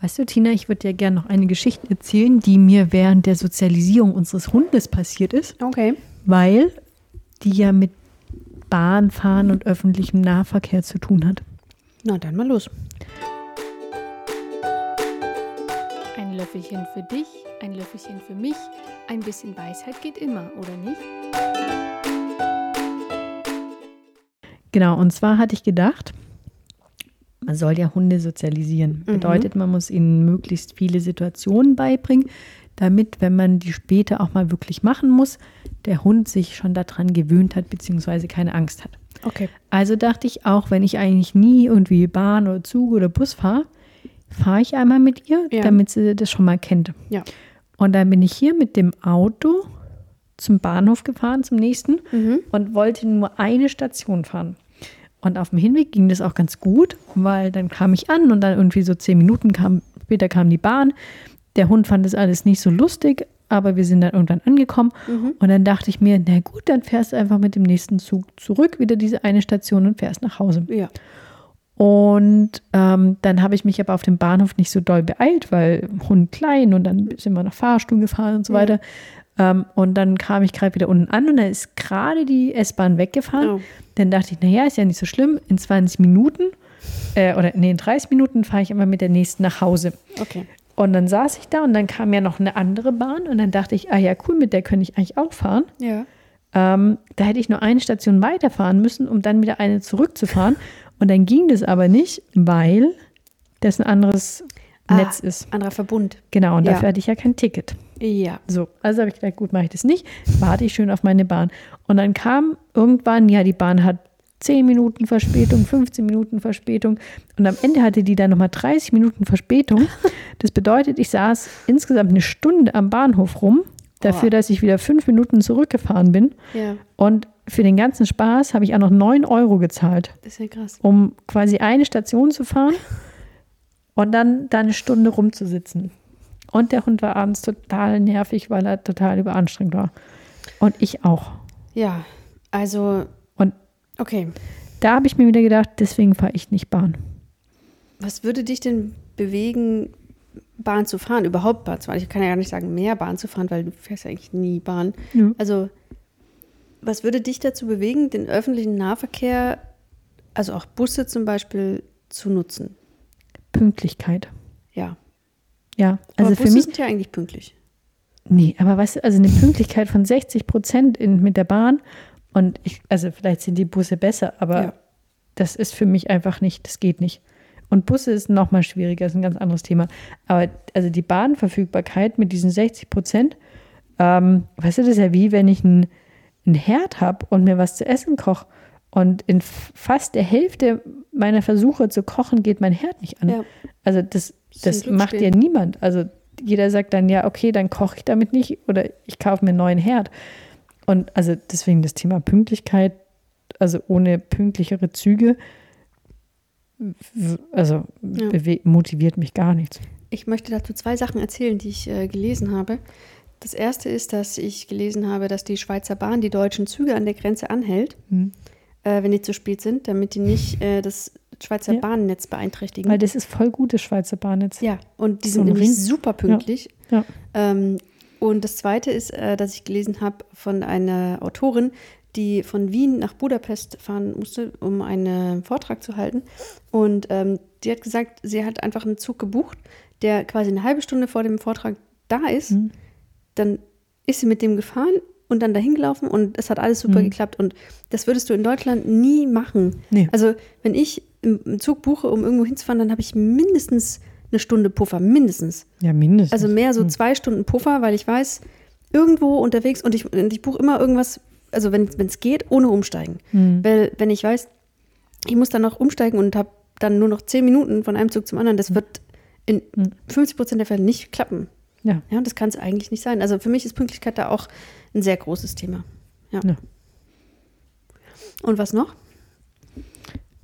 Weißt du, Tina, ich würde dir gerne noch eine Geschichte erzählen, die mir während der Sozialisierung unseres Hundes passiert ist. Okay. Weil die ja mit Bahnfahren und öffentlichem Nahverkehr zu tun hat. Na, dann mal los. Ein Löffelchen für dich, ein Löffelchen für mich. Ein bisschen Weisheit geht immer, oder nicht? Genau, und zwar hatte ich gedacht, man soll ja Hunde sozialisieren. Mhm. Bedeutet, man muss ihnen möglichst viele Situationen beibringen, damit, wenn man die später auch mal wirklich machen muss, der Hund sich schon daran gewöhnt hat, beziehungsweise keine Angst hat. Okay. Also dachte ich auch, wenn ich eigentlich nie irgendwie Bahn oder Zug oder Bus fahre, fahre ich einmal mit ihr, Ja. damit sie das schon mal kennt. Ja. Und dann bin ich hier mit dem Auto zum Bahnhof gefahren, zum nächsten, Mhm. und wollte nur eine Station fahren. Und auf dem Hinweg ging das auch ganz gut, weil dann kam ich an und dann irgendwie so zehn Minuten kam, später kam die Bahn. Der Hund fand das alles nicht so lustig, aber wir sind dann irgendwann angekommen. Mhm. Und dann dachte ich mir, na gut, dann fährst du einfach mit dem nächsten Zug zurück, wieder diese eine Station und fährst nach Hause. Ja. Und ähm, dann habe ich mich aber auf dem Bahnhof nicht so doll beeilt, weil Hund klein und dann sind wir nach Fahrstuhl gefahren und so Ja. weiter. Ähm, und dann kam ich gerade wieder unten an und dann ist gerade die S-Bahn weggefahren. Oh. Dann dachte ich, naja, ist ja nicht so schlimm. In 20 Minuten äh, oder nee, in 30 Minuten fahre ich immer mit der nächsten nach Hause. Okay. Und dann saß ich da und dann kam ja noch eine andere Bahn und dann dachte ich, ah ja, cool, mit der könnte ich eigentlich auch fahren. Ja. Ähm, da hätte ich nur eine Station weiterfahren müssen, um dann wieder eine zurückzufahren. Und dann ging das aber nicht, weil das ein anderes Netz ah, ist. Anderer Verbund. Genau, und ja. dafür hatte ich ja kein Ticket. Ja. So, also habe ich gedacht, gut, mache ich das nicht. Warte ich schön auf meine Bahn. Und dann kam irgendwann, ja, die Bahn hat 10 Minuten Verspätung, 15 Minuten Verspätung. Und am Ende hatte die dann nochmal 30 Minuten Verspätung. Das bedeutet, ich saß insgesamt eine Stunde am Bahnhof rum, dafür, dass ich wieder fünf Minuten zurückgefahren bin. Ja. Und für den ganzen Spaß habe ich auch noch 9 Euro gezahlt, Das ist ja krass. um quasi eine Station zu fahren und dann da eine Stunde rumzusitzen. Und der Hund war abends total nervig, weil er total überanstrengt war. Und ich auch. Ja. Also. Und Okay. da habe ich mir wieder gedacht, deswegen fahre ich nicht Bahn. Was würde dich denn bewegen, Bahn zu fahren? Überhaupt Bahn zu fahren? Ich kann ja gar nicht sagen, mehr Bahn zu fahren, weil du fährst ja eigentlich nie Bahn. Ja. Also, was würde dich dazu bewegen, den öffentlichen Nahverkehr, also auch Busse zum Beispiel, zu nutzen? Pünktlichkeit. Ja. Ja, also Aber für Busse mich, sind ja eigentlich pünktlich. nee, aber weißt du, also eine Pünktlichkeit von 60 Prozent mit der Bahn und ich, also vielleicht sind die Busse besser, aber Ja. das ist für mich einfach nicht, das geht nicht. Und Busse ist noch mal schwieriger, ist ein ganz anderes Thema. Aber also die Bahnverfügbarkeit mit diesen 60 Prozent, ähm, weißt du, das ist ja wie, wenn ich einen Herd habe und mir was zu essen koche. Und in fast der Hälfte meiner Versuche zu kochen geht mein Herd nicht an. Ja. Also das, das macht ja niemand. Also jeder sagt dann, ja, okay, dann koche ich damit nicht oder ich kaufe mir einen neuen Herd. Und also deswegen das Thema Pünktlichkeit, also ohne pünktlichere Züge, also Ja. motiviert mich gar nichts. Ich möchte dazu zwei Sachen erzählen, die ich äh, gelesen habe. Das erste ist, dass ich gelesen habe, dass die Schweizer Bahn die deutschen Züge an der Grenze anhält, Hm. Äh, wenn die zu spät sind, damit die nicht äh, das Schweizer Ja. Bahnnetz beeinträchtigen. Weil das ist voll gutes Schweizer Bahnnetz. ja, und die So sind nämlich Ring. super pünktlich. Ja. Ähm, und das zweite ist, äh, dass ich gelesen habe von einer Autorin, die von Wien nach Budapest fahren musste, um einen Vortrag zu halten. Und ähm, die hat gesagt, sie hat einfach einen Zug gebucht, der quasi eine halbe Stunde vor dem Vortrag da ist. Mhm. Dann ist sie mit dem gefahren und dann dahin gelaufen und es hat alles super Mhm. geklappt. Und das würdest du in Deutschland nie machen. Nee. Also, wenn ich im im Zug buche, um irgendwo hinzufahren, dann habe ich mindestens eine Stunde Puffer, mindestens. Ja, mindestens. Also mehr so zwei Stunden Puffer, weil ich weiß, irgendwo unterwegs und ich, und ich buche immer irgendwas, also wenn es geht, ohne umsteigen. Hm. Weil wenn ich weiß, ich muss dann noch umsteigen und habe dann nur noch zehn Minuten von einem Zug zum anderen, das wird in Hm. 50 Prozent der Fälle nicht klappen. Ja. Ja, und das kann es eigentlich nicht sein. Also für mich ist Pünktlichkeit da auch ein sehr großes Thema. Ja. Ja. Und was noch?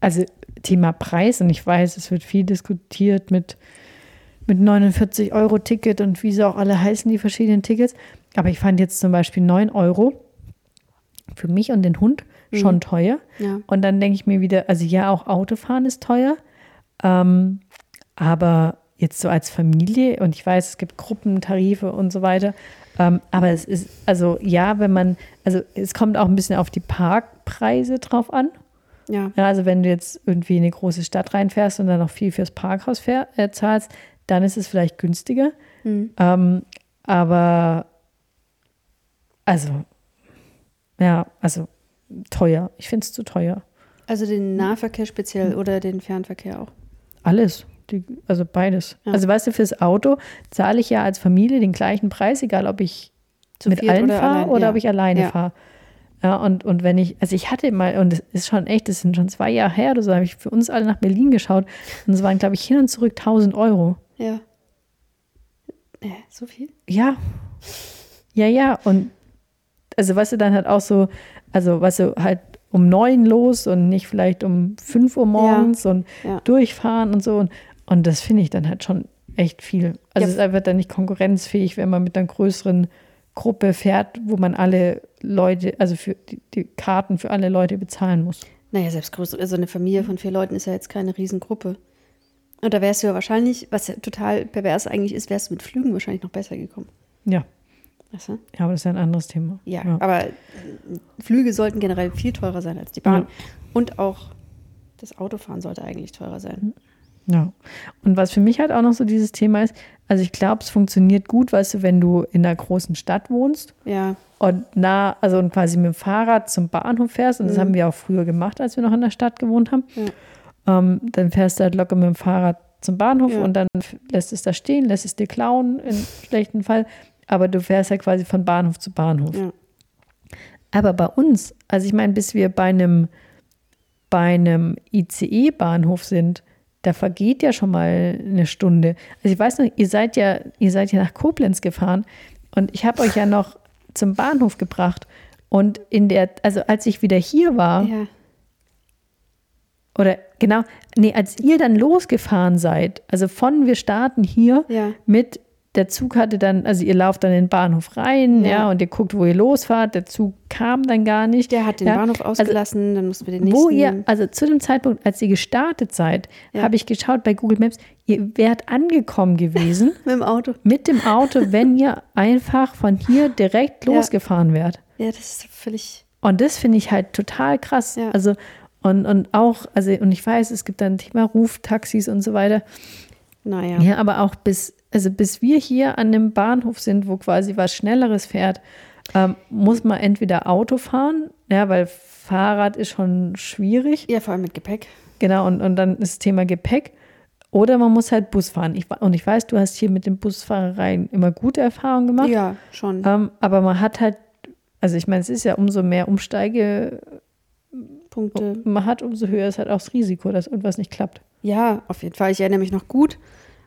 Also Thema Preis und ich weiß, es wird viel diskutiert mit, mit 49 Euro Ticket und wie sie auch alle heißen, die verschiedenen Tickets. Aber ich fand jetzt zum Beispiel 9 Euro für mich und den Hund schon Mhm. teuer. Ja. Und dann denke ich mir wieder, also ja, auch Autofahren ist teuer. Ähm, aber jetzt so als Familie, und ich weiß, es gibt Gruppentarife und so weiter, ähm, aber es ist, also ja, wenn man, also es kommt auch ein bisschen auf die Parkpreise drauf an. Ja. Ja, also wenn du jetzt irgendwie in eine große Stadt reinfährst und dann noch viel fürs Parkhaus fähr, äh, zahlst, dann ist es vielleicht günstiger. Hm. Ähm, aber also, ja, also teuer. Ich finde es zu teuer. Also den Nahverkehr speziell oder den Fernverkehr auch. Alles. Die, also beides. Ja. Also weißt du, fürs Auto zahle ich ja als Familie den gleichen Preis, egal ob ich Zu mit allen oder fahre allein, oder ja. ob ich alleine Ja. fahre. Ja, und, und wenn ich, also ich hatte mal, und es ist schon echt, das sind schon zwei Jahre her oder so, habe ich für uns alle nach Berlin geschaut und es waren, glaube ich, hin und zurück 1000 Euro. Ja. Äh, so viel? Ja. Ja, ja. Und also weißt du, dann halt auch so, also weißt du, halt um neun los und nicht vielleicht um fünf Uhr morgens und Ja. durchfahren und so. Und, und das finde ich dann halt schon echt viel. Also Ja. es ist einfach dann nicht konkurrenzfähig, wenn man mit einer größeren Gruppe fährt, wo man alle Leute, also für die, die Karten für alle Leute bezahlen muss. Naja, selbst größere, also eine Familie von vier Leuten ist ja jetzt keine Riesengruppe. Und da wärst du ja wahrscheinlich, was ja total pervers eigentlich ist, wärst du mit Flügen wahrscheinlich noch besser gekommen. Ja, Weißt du? ja, aber das ist ja ein anderes Thema. Ja, aber äh, Flüge sollten generell viel teurer sein als die Bahn. Ja. Und auch das Autofahren sollte eigentlich teurer sein. Ja. Und was für mich halt auch noch so dieses Thema ist, also ich glaube, es funktioniert gut, weißt du, wenn du in einer großen Stadt wohnst Ja, und nah, also und quasi mit dem Fahrrad zum Bahnhof fährst, und das Mhm. haben wir auch früher gemacht, als wir noch in der Stadt gewohnt haben, ähm, dann fährst du halt locker mit dem Fahrrad zum Bahnhof Ja. und dann lässt es da stehen, lässt es dir klauen, im schlechten Fall, aber du fährst halt quasi von Bahnhof zu Bahnhof. ja. Aber bei uns, also ich meine, bis wir bei einem, bei einem ICE-Bahnhof sind, da vergeht ja schon mal eine Stunde. Also ich weiß noch, ihr seid ja, ihr seid ja nach Koblenz gefahren und ich habe euch ja noch zum Bahnhof gebracht. Und in der, also als ich wieder hier war, ja. oder genau, nee, als ihr dann losgefahren seid, also von wir starten hier Ja. mit, der Zug hatte dann, also ihr lauft dann in den Bahnhof rein, ja, Ja. und ihr guckt, wo ihr losfahrt, der Zug kam dann gar nicht. Der hat den ja, Bahnhof ausgelassen, dann mussten wir den nächsten. Wo ihr, also zu dem Zeitpunkt, als ihr gestartet seid, Ja. habe ich geschaut bei Google Maps, ihr wärt angekommen gewesen mit dem Auto. mit dem Auto, wenn ihr einfach von hier direkt losgefahren wärt. Ja, das ist völlig. Und das finde ich halt total krass. Ja. Also, und, und auch, also, und ich weiß, es gibt dann Thema Ruftaxis und so weiter. Naja. Ja, aber auch bis, also bis wir hier an dem Bahnhof sind, wo quasi was Schnelleres fährt, ähm, muss man entweder Auto fahren, ja, weil Fahrrad ist schon schwierig. Ja, vor allem mit Gepäck. Genau, und, und dann ist das Thema Gepäck. Oder man muss halt Bus fahren. Ich, und ich weiß, du hast hier mit den Busfahrereien immer gute Erfahrungen gemacht. Ja, schon. Ähm, aber man hat halt, also ich meine, es ist ja umso mehr Umsteige, Punkte. man hat, umso höher ist halt auch das Risiko, dass irgendwas nicht klappt. Ja, auf jeden Fall. Ich erinnere mich noch gut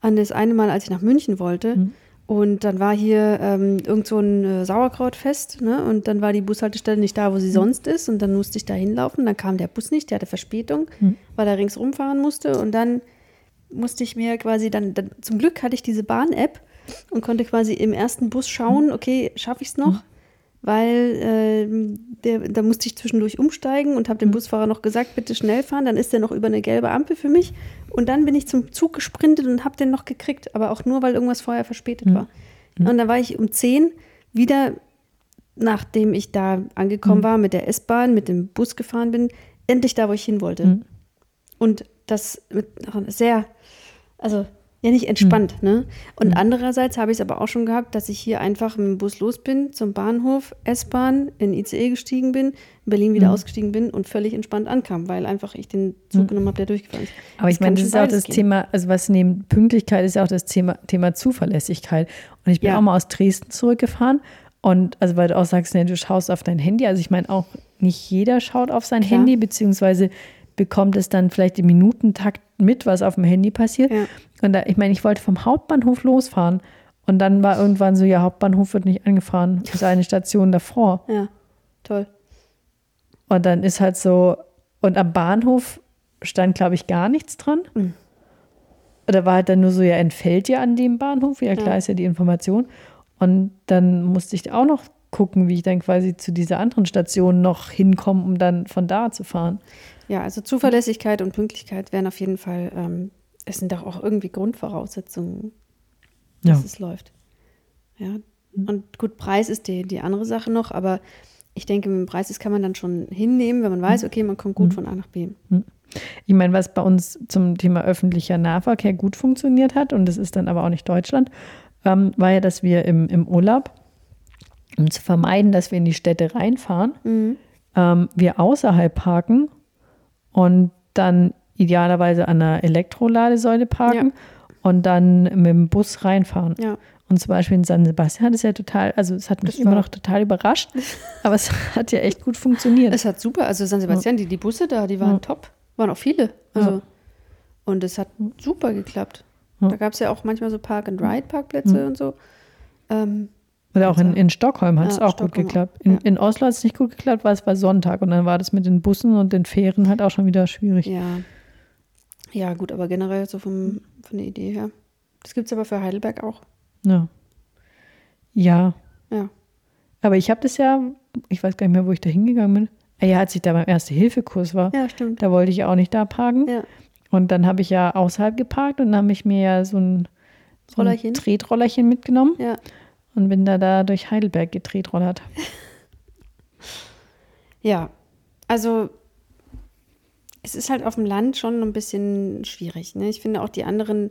an das eine Mal, als ich nach München wollte. Mhm. Und dann war hier ähm, irgend so ein äh, Sauerkrautfest, ne? Und dann war die Bushaltestelle nicht da, wo Mhm. sie sonst ist. Und dann musste ich da hinlaufen. Dann kam der Bus nicht, der hatte Verspätung, Mhm. weil er ringsrum fahren musste. Und dann musste ich mir quasi dann, dann zum Glück hatte ich diese Bahn-App und konnte quasi im ersten Bus Mhm. schauen, okay, schaffe ich es noch? Weil ähm, der, da musste ich zwischendurch umsteigen und habe dem Busfahrer noch gesagt, bitte schnell fahren. Dann ist der noch über eine gelbe Ampel für mich. Und dann bin ich zum Zug gesprintet und habe den noch gekriegt. Aber auch nur, weil irgendwas vorher verspätet war. Und dann war ich um 10 wieder, nachdem ich da angekommen war, mit der S-Bahn, mit dem Bus gefahren bin, endlich da, wo ich hin wollte. Mhm. Und das mit sehr, also ja nicht entspannt, ne? Und andererseits habe ich es aber auch schon gehabt, dass ich hier einfach mit dem Bus los bin, zum Bahnhof, S-Bahn, in ICE gestiegen bin, in Berlin wieder ausgestiegen bin und völlig entspannt ankam, weil einfach ich den Zug genommen habe, der durchgefahren ist. Aber ich meine, das ist auch das gehen. Thema, also was neben Pünktlichkeit ist ja auch das Thema, Thema Zuverlässigkeit. Und ich bin Ja. auch mal aus Dresden zurückgefahren und also weil du auch sagst, ne, du schaust auf dein Handy. Also ich meine auch nicht jeder schaut auf sein Klar. Handy, beziehungsweise bekommt es dann vielleicht im Minutentakt mit, was auf dem Handy passiert. Ja. Und da, ich meine, ich wollte vom Hauptbahnhof losfahren und dann war irgendwann so, ja, Hauptbahnhof wird nicht angefahren, das ist eine Station davor. Ja, toll. Und dann ist halt so, und am Bahnhof stand, glaube ich, gar nichts dran. Mhm. Oder war halt dann nur so, ja, entfällt ja an dem Bahnhof, ja klar Ja. ist ja die Information. Und dann musste ich auch noch gucken, wie ich dann quasi zu dieser anderen Station noch hinkomme, um dann von da zu fahren. Ja, also Zuverlässigkeit und Pünktlichkeit wären auf jeden Fall ähm, es sind doch auch irgendwie Grundvoraussetzungen, Ja. dass es läuft. Ja. Und gut, Preis ist die, die andere Sache noch, aber ich denke, mit dem Preis das kann man dann schon hinnehmen, wenn man weiß, okay, man kommt gut von A nach B. Ich meine, was bei uns zum Thema öffentlicher Nahverkehr gut funktioniert hat, und das ist dann aber auch nicht Deutschland, ähm, war ja, dass wir im, im Urlaub, um zu vermeiden, dass wir in die Städte reinfahren, Mhm. ähm, wir außerhalb parken und dann idealerweise an einer Elektroladesäule parken und dann mit dem Bus reinfahren. Ja. Und zum Beispiel in San Sebastian hat es ja total, also es hat mich immer noch total überrascht, aber es hat ja echt gut funktioniert. Es hat super, also San Sebastian, die, die Busse da, die waren Ja. top. Waren auch viele. Also, Ja. Und es hat super geklappt. Ja. Da gab es ja auch manchmal so Park-and-Ride-Parkplätze und so. Ähm, Oder auch in, in Stockholm hat es Ja, auch gut Stockholm auch, geklappt. In, ja. in Oslo hat es nicht gut geklappt, weil es war Sonntag und dann war das mit den Bussen und den Fähren halt auch schon wieder schwierig. ja. Ja, gut, aber generell so vom, von der Idee her. Das gibt es aber für Heidelberg auch. Ja. Ja. Ja. Aber ich habe das ja, ich weiß gar nicht mehr, wo ich da hingegangen bin. Ah Ja, als ich da beim Erste-Hilfe-Kurs war, Ja, stimmt. da wollte ich ja auch nicht da parken. Ja. Und dann habe ich ja außerhalb geparkt und dann habe ich mir ja so ein, so ein Rollerchen? Tretrollerchen mitgenommen Ja. und bin da, da durch Heidelberg getretrollert. Ja. Also, es ist halt auf dem Land schon ein bisschen schwierig. Ne? Ich finde auch die anderen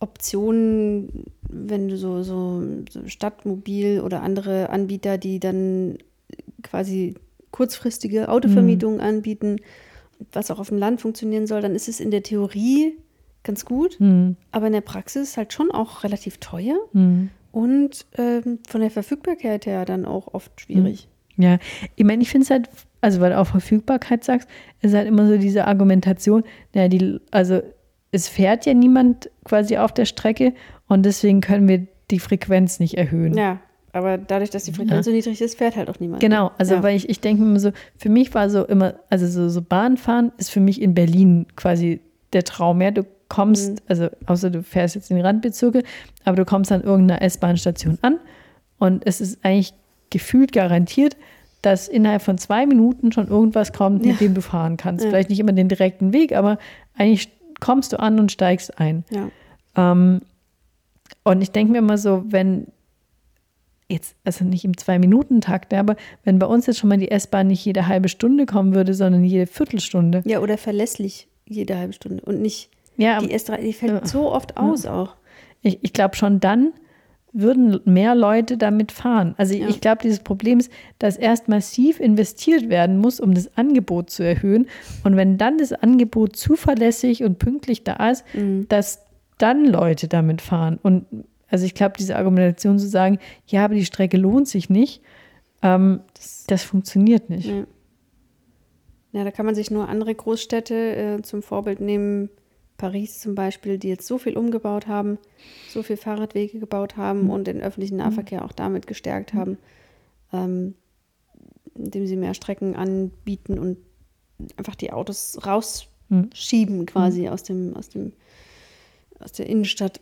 Optionen, wenn du so, so, so Stadtmobil oder andere Anbieter, die dann quasi kurzfristige Autovermietungen anbieten, was auch auf dem Land funktionieren soll, dann ist es in der Theorie ganz gut, Hm. aber in der Praxis halt schon auch relativ teuer Hm. und ähm, von der Verfügbarkeit her dann auch oft schwierig. Ja, ich meine, ich finde es halt, also weil du auch Verfügbarkeit sagst, ist halt immer so diese Argumentation, naja, die, also es fährt ja niemand quasi auf der Strecke und deswegen können wir die Frequenz nicht erhöhen. Ja, aber dadurch, dass die Frequenz so niedrig ist, fährt halt auch niemand. Genau, also Ja. weil ich, ich denke immer so, für mich war so immer, also so, so Bahnfahren ist für mich in Berlin quasi der Traum. Ja, du kommst, Mhm. also außer du fährst jetzt in die Randbezirke, aber du kommst an irgendeiner S-Bahn-Station an und es ist eigentlich gefühlt garantiert, dass innerhalb von zwei Minuten schon irgendwas kommt, mit Ja. dem du fahren kannst. Ja. Vielleicht nicht immer den direkten Weg, aber eigentlich kommst du an und steigst ein. Ja. Ähm, und ich denke mir immer so, wenn jetzt, also nicht im Zwei-Minuten-Takt, aber wenn bei uns jetzt schon mal die S-Bahn nicht jede halbe Stunde kommen würde, sondern jede Viertelstunde. ja, oder verlässlich jede halbe Stunde und nicht Ja, die S3, die fällt Ja. so oft aus auch. ich, ich glaube schon dann würden mehr Leute damit fahren. Also Ja. ich glaube, dieses Problem ist, dass erst massiv investiert werden muss, um das Angebot zu erhöhen. Und wenn dann das Angebot zuverlässig und pünktlich da ist, Mhm. dass dann Leute damit fahren. Und also ich glaube, diese Argumentation zu sagen, ja, aber die Strecke lohnt sich nicht, ähm, das, funktioniert nicht. Ja. ja, da kann man sich nur andere Großstädte äh, zum Vorbild nehmen. Paris zum Beispiel, die jetzt so viel umgebaut haben, so viel Fahrradwege gebaut haben und den öffentlichen Nahverkehr auch damit gestärkt haben, ähm, indem sie mehr Strecken anbieten und einfach die Autos rausschieben quasi aus dem, aus dem, aus der Innenstadt.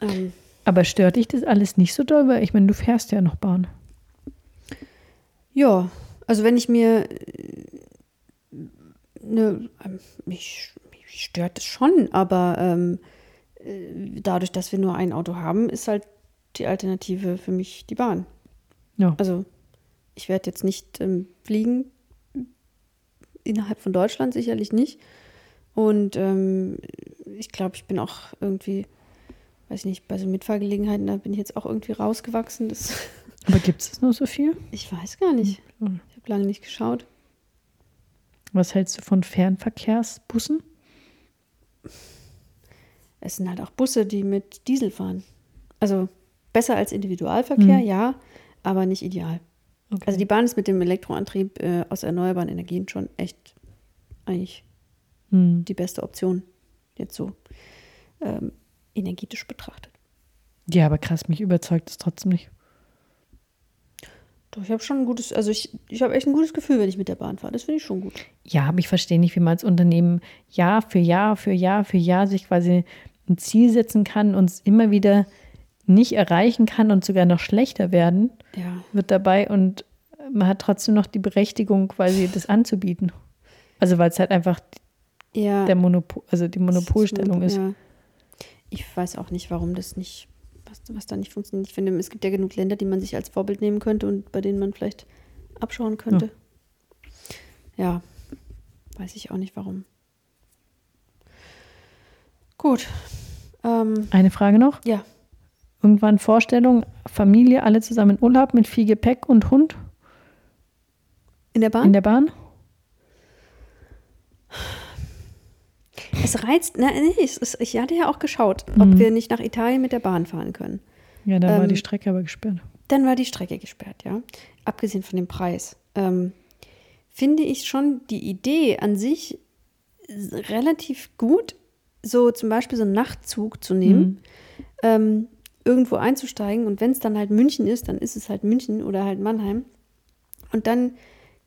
Ähm, Aber stört dich das alles nicht so doll? Weil ich meine, du fährst ja noch Bahn. Ja, also wenn ich mir äh, ne, ähm, mich, mich stört es schon, aber ähm, äh, dadurch, dass wir nur ein Auto haben, ist halt die Alternative für mich die Bahn. Ja. Also ich werde jetzt nicht ähm, fliegen innerhalb von Deutschland sicherlich nicht. Und ähm, ich glaube, ich bin auch irgendwie, weiß ich nicht, bei so Mitfahrgelegenheiten, da bin ich jetzt auch irgendwie rausgewachsen. Aber gibt es nur so viel? ich weiß gar nicht. Mhm. Ich habe lange nicht geschaut. Was hältst du von Fernverkehrsbussen? Es sind halt auch Busse, die mit Diesel fahren. Also besser als Individualverkehr, Mhm. ja, aber nicht ideal. Okay. Also die Bahn ist mit dem Elektroantrieb äh, aus erneuerbaren Energien schon echt eigentlich Hm. die beste Option, jetzt so ähm, energetisch betrachtet. Ja, aber krass, mich überzeugt es trotzdem nicht. Doch, ich habe schon ein gutes, also ich, ich habe echt ein gutes Gefühl, wenn ich mit der Bahn fahre. Das finde ich schon gut. Ja, aber ich verstehe nicht, wie man als Unternehmen Jahr für Jahr für Jahr für Jahr sich quasi ein Ziel setzen kann und es immer wieder nicht erreichen kann und sogar noch schlechter werden Ja. wird dabei und man hat trotzdem noch die Berechtigung, quasi das anzubieten. Also weil es halt einfach Ja. der Monopol, also die Monopolstellung ist. Ja. ich weiß auch nicht, warum das nicht, was, was da nicht funktioniert. Ich finde, es gibt ja genug Länder, die man sich als Vorbild nehmen könnte und bei denen man vielleicht abschauen könnte. Ja, weiß ich auch nicht warum. Gut. Ähm, Eine Frage noch. ja, Irgendwann Vorstellung, Familie, alle zusammen in Urlaub mit viel Gepäck und Hund in der Bahn? in der Bahn? Es reizt, na, nee, es ich hatte ja auch geschaut, ob Mhm. wir nicht nach Italien mit der Bahn fahren können. Ja, da war Ähm, die Strecke aber gesperrt. Dann war die Strecke gesperrt, ja. Abgesehen von dem Preis. Ähm, finde ich schon die Idee an sich relativ gut, so zum Beispiel so einen Nachtzug zu nehmen, Mhm. ähm, irgendwo einzusteigen und wenn es dann halt München ist, dann ist es halt München oder halt Mannheim. Und dann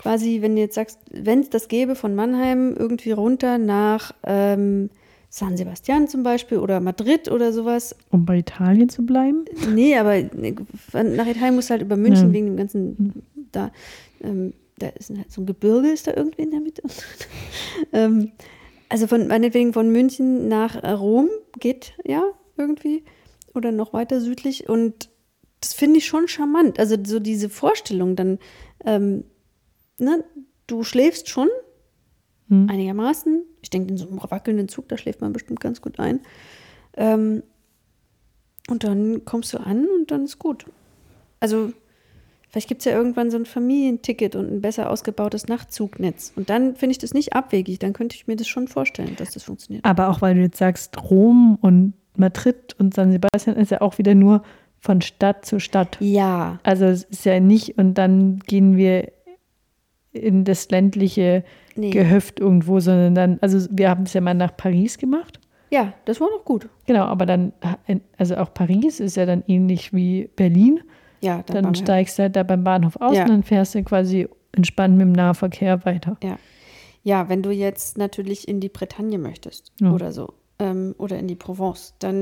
quasi, wenn du jetzt sagst, wenn es das gäbe von Mannheim irgendwie runter nach ähm, San Sebastian zum Beispiel oder Madrid oder sowas, Um bei Italien zu bleiben? Nee, aber ne, nach Italien musst du halt über München Ja. wegen dem ganzen, da, ähm, da ist halt so ein Gebirge, ist da irgendwie in der Mitte. ähm, also von, meinetwegen von München nach äh, Rom geht ja irgendwie oder noch weiter südlich und das finde ich schon charmant. Also so diese Vorstellung dann, ähm, ne, du schläfst schon Hm. einigermaßen. Ich denke, in so einem wackelnden Zug, da schläft man bestimmt ganz gut ein. Ähm, und dann kommst du an und dann ist gut. Also, vielleicht gibt es ja irgendwann so ein Familienticket und ein besser ausgebautes Nachtzugnetz. Und dann finde ich das nicht abwegig. Dann könnte ich mir das schon vorstellen, dass das funktioniert. Aber auch weil du jetzt sagst, Rom und Madrid und San Sebastian ist ja auch wieder nur von Stadt zu Stadt. Ja, Also es ist ja nicht, und dann gehen wir in das ländliche nee. Gehöft irgendwo, sondern dann, also wir haben es ja mal nach Paris gemacht. Ja, das war doch gut. Genau, aber dann, also auch Paris ist ja dann ähnlich wie Berlin. Ja, Dann wir- steigst du halt da beim Bahnhof aus Ja. und dann fährst du quasi entspannt mit dem Nahverkehr weiter. Ja, wenn du jetzt natürlich in die Bretagne möchtest Ja. oder so ähm, oder in die Provence, dann